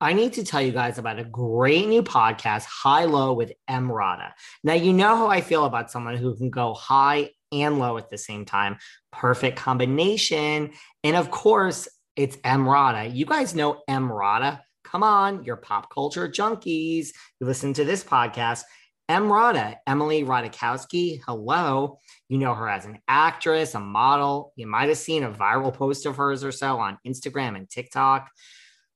I need to tell you guys about a great new podcast, High Low with Emrata. Now, you know how I feel about someone who can go high and low at the same time. Perfect combination. And of course, it's Emrata. You guys know Emrata. Come on, you're pop culture junkies. You listen to this podcast. Emrata, Emily Ratajkowski. Hello. You know her as an actress, a model. You might have seen a viral post of hers or so on Instagram and TikTok.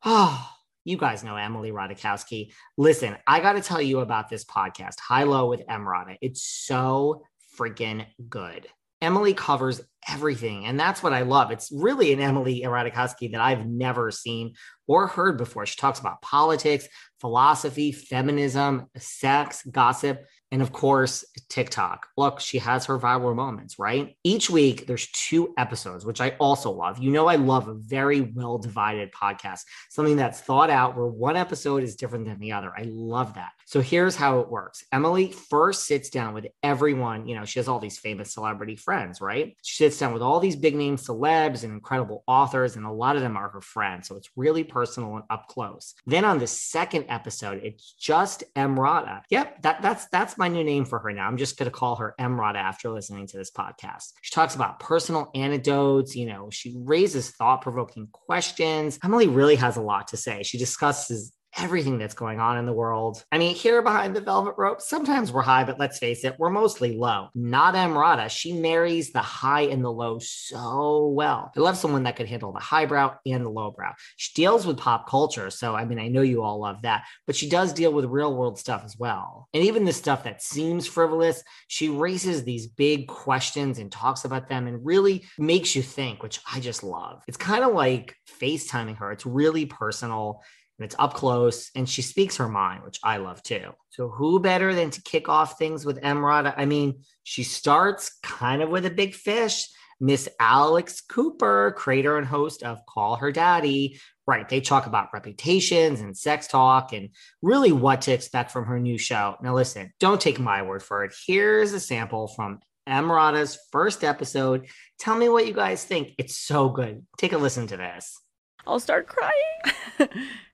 Oh, you guys know Emily Ratajkowski. Listen, I got to tell you about this podcast, High Low with Emrata. It's so freaking good. Emily covers everything, and that's what I love. It's really an Emily Ratajkowski that I've never seen or heard before. She talks about politics, philosophy, feminism, sex, gossip and of course TikTok. Look, she has her viral moments, right? Each week there's two episodes, which I also love. You know, I love a very well divided podcast, something that's thought out where one episode is different than the other. I love that. So here's how it works Emily first sits down with everyone. You know, she has all these famous celebrity friends, right? She sits down with all these big name celebs and incredible authors, and a lot of them are her friends. So it's really personal and up close. Then on the second episode, it's just Emrata. Yep, that, that's that's new name for her now. I'm just going to call her Emrod after listening to this podcast. She talks about personal anecdotes. You know, she raises thought provoking questions. Emily really has a lot to say. She discusses everything that's going on in the world. I mean, here behind the velvet rope, sometimes we're high, but let's face it, we're mostly low. Not Emrata. She marries the high and the low so well. I love someone that could handle the highbrow and the lowbrow. She deals with pop culture. So, I mean, I know you all love that, but she does deal with real world stuff as well. And even the stuff that seems frivolous, she raises these big questions and talks about them and really makes you think, which I just love. It's kind of like FaceTiming her. It's really personal and it's up close and she speaks her mind which i love too. So who better than to kick off things with emrata? I mean she starts kind of with a big fish. Miss alex cooper creator and host of call her daddy right? They talk about reputations and sex talk and really what to expect from her new show. Now listen don't take my word for it. Here's a sample from emrata's first episode. Tell me what you guys think. It's so good. Take a listen to this I'll start crying. Are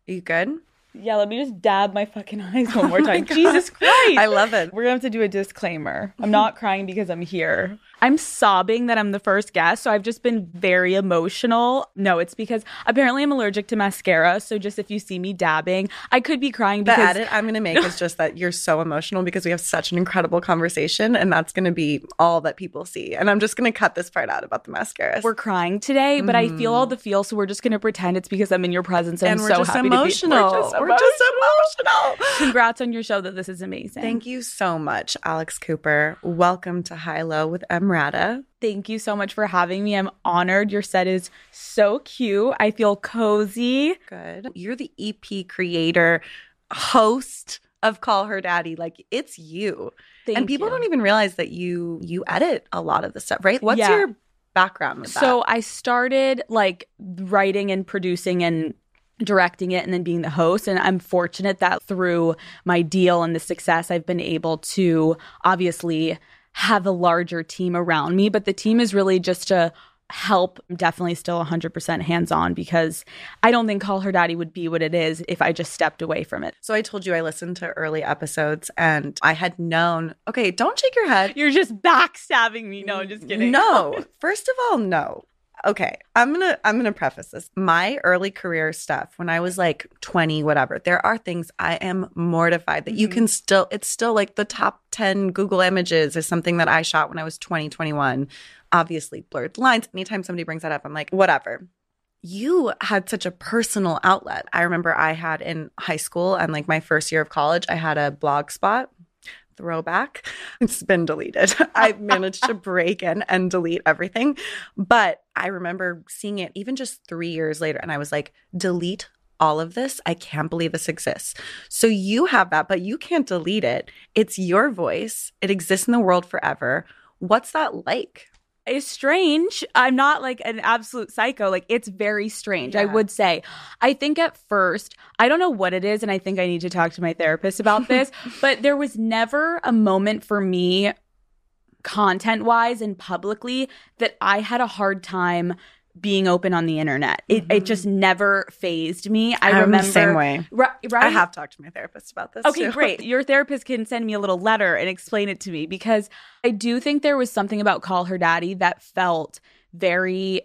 you good? Yeah, let me just dab my fucking eyes one oh more time. Oh Jesus Christ. I love it. We're gonna have to do a disclaimer. I'm not crying because I'm here. I'm sobbing that I'm the first guest, so I've just been very emotional. No, it's because apparently I'm allergic to mascara. So just if you see me dabbing, I could be crying because the edit I'm going to make is just that you're so emotional because we have such an incredible conversation, and that's going to be all that people see. And I'm just going to cut this part out about the mascara. We're crying today, but mm. I feel all the feels, so we're just going to pretend it's because I'm in your presence. And, and we're so just happy emotional. To be, we're, just we're just emotional. Congrats on your show. That this is amazing. Thank you so much, Alex Cooper. Welcome to High Low with Emrata. Thank you so much for having me. I'm honored. Your set is so cute. I feel cozy. Good. You're the EP creator, host of Call Her Daddy. Like it's you. Thank and people you. don't even realize that you you edit a lot of the stuff, right? What's Yeah. your background with that? So I started like writing and producing and directing it and then being the host. And I'm fortunate that through my deal and the success, I've been able to obviously have a larger team around me. But the team is really just to help I'm definitely still 100% hands on because I don't think Call Her Daddy would be what it is if I just stepped away from it. So I told you I listened to early episodes and I had known, okay, don't shake your head. You're just backstabbing me. No, I'm just kidding. No. First of all, no. Okay i'm gonna i'm gonna preface this. My early career stuff when i was like 20 whatever there are things i am mortified that you Mhm. can still it's still like the top 10 google images is something that i shot when i was 20 21 obviously blurred lines. Anytime somebody brings that up i'm like whatever. You had such a personal outlet. I remember i had in high school and like my first year of college i had a blog spot throwback. It's been deleted. I managed to break in and delete everything. But I remember seeing it even just three years later, and I was like, delete all of this. I can't believe this exists. So you have that, but you can't delete it. It's your voice, it exists in the world forever. What's that like? It's strange. I'm not like an absolute psycho. Like it's very strange. I would say. I think at first, I don't know what it is, and I think I need to talk to my therapist about this. but there was never a moment for me, content wise and publicly, that I had a hard time being open on the internet. It, it just mm-hmm. never phased me. I I'm the same way. Right, right? I have talked to my therapist about this. Okay, too. great. Your therapist can send me a little letter and explain it to me because I do think there was something about Call Her Daddy that felt very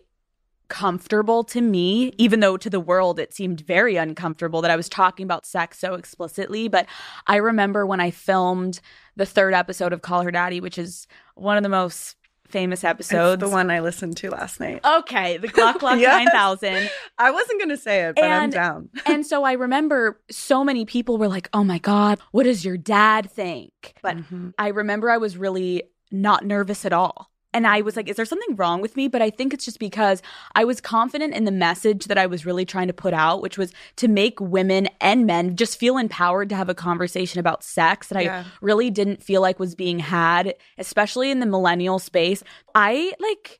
comfortable to me, even though to the world it seemed very uncomfortable that I was talking about sex so explicitly. But I remember when I filmed the third episode of Call Her Daddy, which is one of the most famous episodes. It's the one I listened to last night. Okay, the Glock Glock Yes. 9000. I wasn't going to say it, but I'm down. and so I remember so many people were like, "Oh my god, what does your dad think?" But Mhm. I remember I was really not nervous at all. And I was like, is there something wrong with me? But I think it's just because I was confident in the message that I was really trying to put out, which was to make women and men just feel empowered to have a conversation about sex that Yeah. I really didn't feel like was being had, especially in the millennial space. I like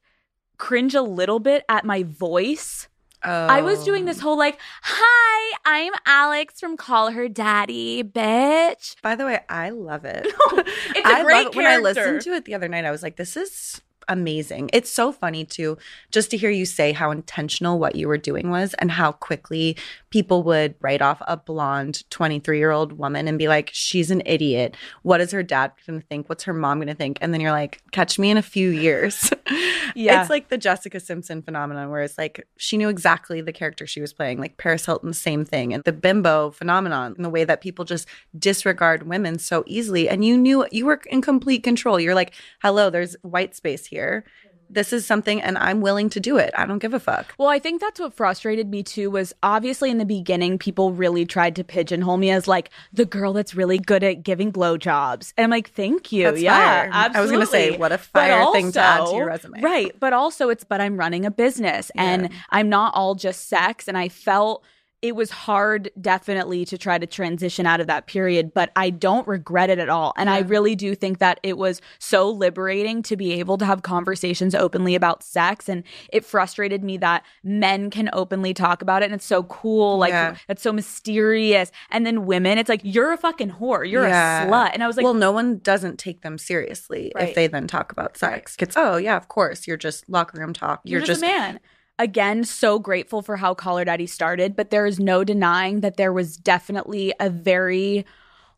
cringe a little bit at my voice. I was doing this Oh. whole like, hi, I'm Alex from Call Her Daddy, bitch. By the way, I love it. It's a I great love it. When I listened to it the other night, I was like, this is amazing. It's so funny too, just to hear you say how intentional what you were doing was and how quickly people would write off a blonde 23 year old woman and be like, she's an idiot. What is her dad going to think? What's her mom going to think? And then you're like, catch me in a few years. Yeah. It's like the Jessica Simpson phenomenon where it's like she knew exactly the character she was playing, like Paris Hilton, same thing. And the bimbo phenomenon and the way that people just disregard women so easily. And you knew you were in complete control. You're like, hello, there's white space here. This is something, and I'm willing to do it. I don't give a fuck. Well, I think that's what frustrated me too was obviously in the beginning, people really tried to pigeonhole me as like the girl that's really good at giving blowjobs. And I'm like, thank you. That's yeah, fire. I was gonna say, what a fire thing to add to your resume. Right. But also it's, but I'm running a business and Yeah. I'm not all just sex. And I felt it was hard definitely to try to transition out of that period, but I don't regret it at all. And I really do think that it was so liberating to be able to have conversations openly about sex. And it frustrated me that men can openly talk about it. And it's so cool. Like, Yeah. it's so mysterious. And then women, it's like, you're a fucking whore. You're Yeah. a slut. And I was like, well, no one doesn't take them seriously Right. if they then talk about sex. It's, oh, yeah, of course. You're just locker room talk. You're, just, a man. Again, so grateful for how Call Her Daddy started, but there is no denying that there was definitely a very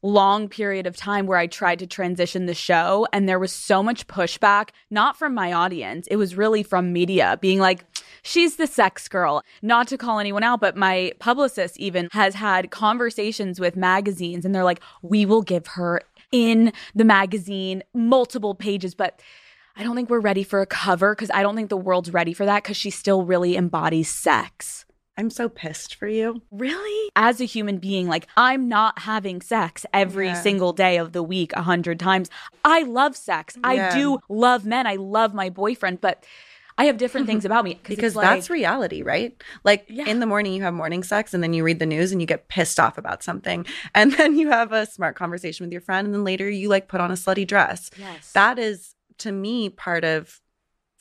long period of time where I tried to transition the show and there was so much pushback, not from my audience. It was really from media being like, she's the sex girl. Not to call anyone out, but my publicist even has had conversations with magazines and they're like, we will give her in the magazine multiple pages, but I don't think we're ready for a cover because I don't think the world's ready for that because she still really embodies sex. I'm so pissed for you. Really? As a human being, like, I'm not having sex every Yeah. single day of the week a hundred times. I love sex. I do love men. I love my boyfriend, but I have different things about me. because like- that's reality, right? Like Yeah. in the morning, you have morning sex, and then you read the news and you get pissed off about something, and then you have a smart conversation with your friend, and then later you like put on a slutty dress. yes. That is to me part of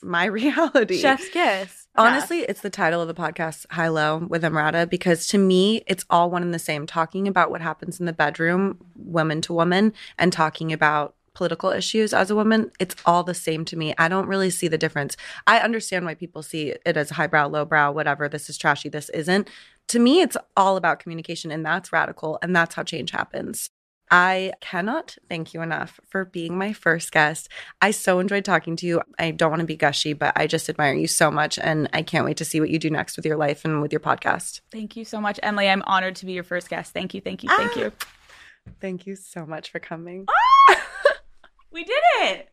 my reality. chef's kiss. Honestly, it's the title of the podcast, High Low with Emrata, because to me, it's all one and the same. Talking about what happens in the bedroom, woman to woman, and talking about political issues as a woman, it's all the same to me. I don't really see the difference. I understand why people see it as highbrow, lowbrow, whatever. This is trashy, this isn't. To me, it's all about communication, and that's radical, and that's how change happens. I cannot thank you enough for being my first guest. I so enjoyed talking to you. I don't want to be gushy, but I just admire you so much. And I can't wait to see what you do next with your life and with your podcast. Thank you so much, Emily. I'm honored to be your first guest. Thank you, thank you, thank ah, you. Thank you so much for coming. Ah, we did it.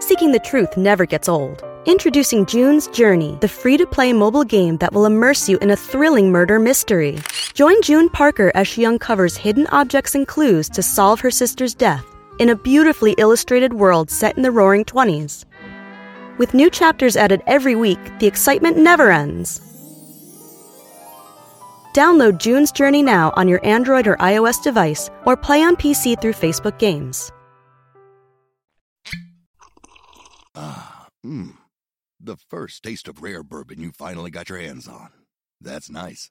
Seeking the truth never gets old. Introducing June's Journey, the free to play mobile game that will immerse you in a thrilling murder mystery. Join June Parker as she uncovers hidden objects and clues to solve her sister's death in a beautifully illustrated world set in the roaring 20s. With new chapters added every week, the excitement never ends. Download June's Journey now on your Android or iOS device or play on PC through Facebook Games. Ah, mmm the first taste of rare bourbon you finally got your hands on. That's nice.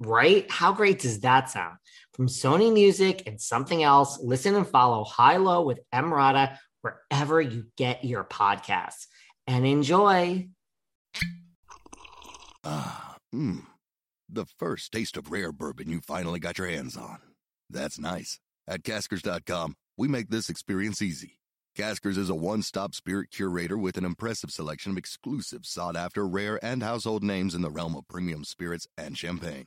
Right? How great does that sound? From Sony Music and something else, listen and follow High Low with Emrata wherever you get your podcasts. And enjoy. Ah, mmm. The first taste of rare bourbon you finally got your hands on. That's nice. At Caskers.com, we make this experience easy. Caskers is a one stop spirit curator with an impressive selection of exclusive, sought after, rare, and household names in the realm of premium spirits and champagne.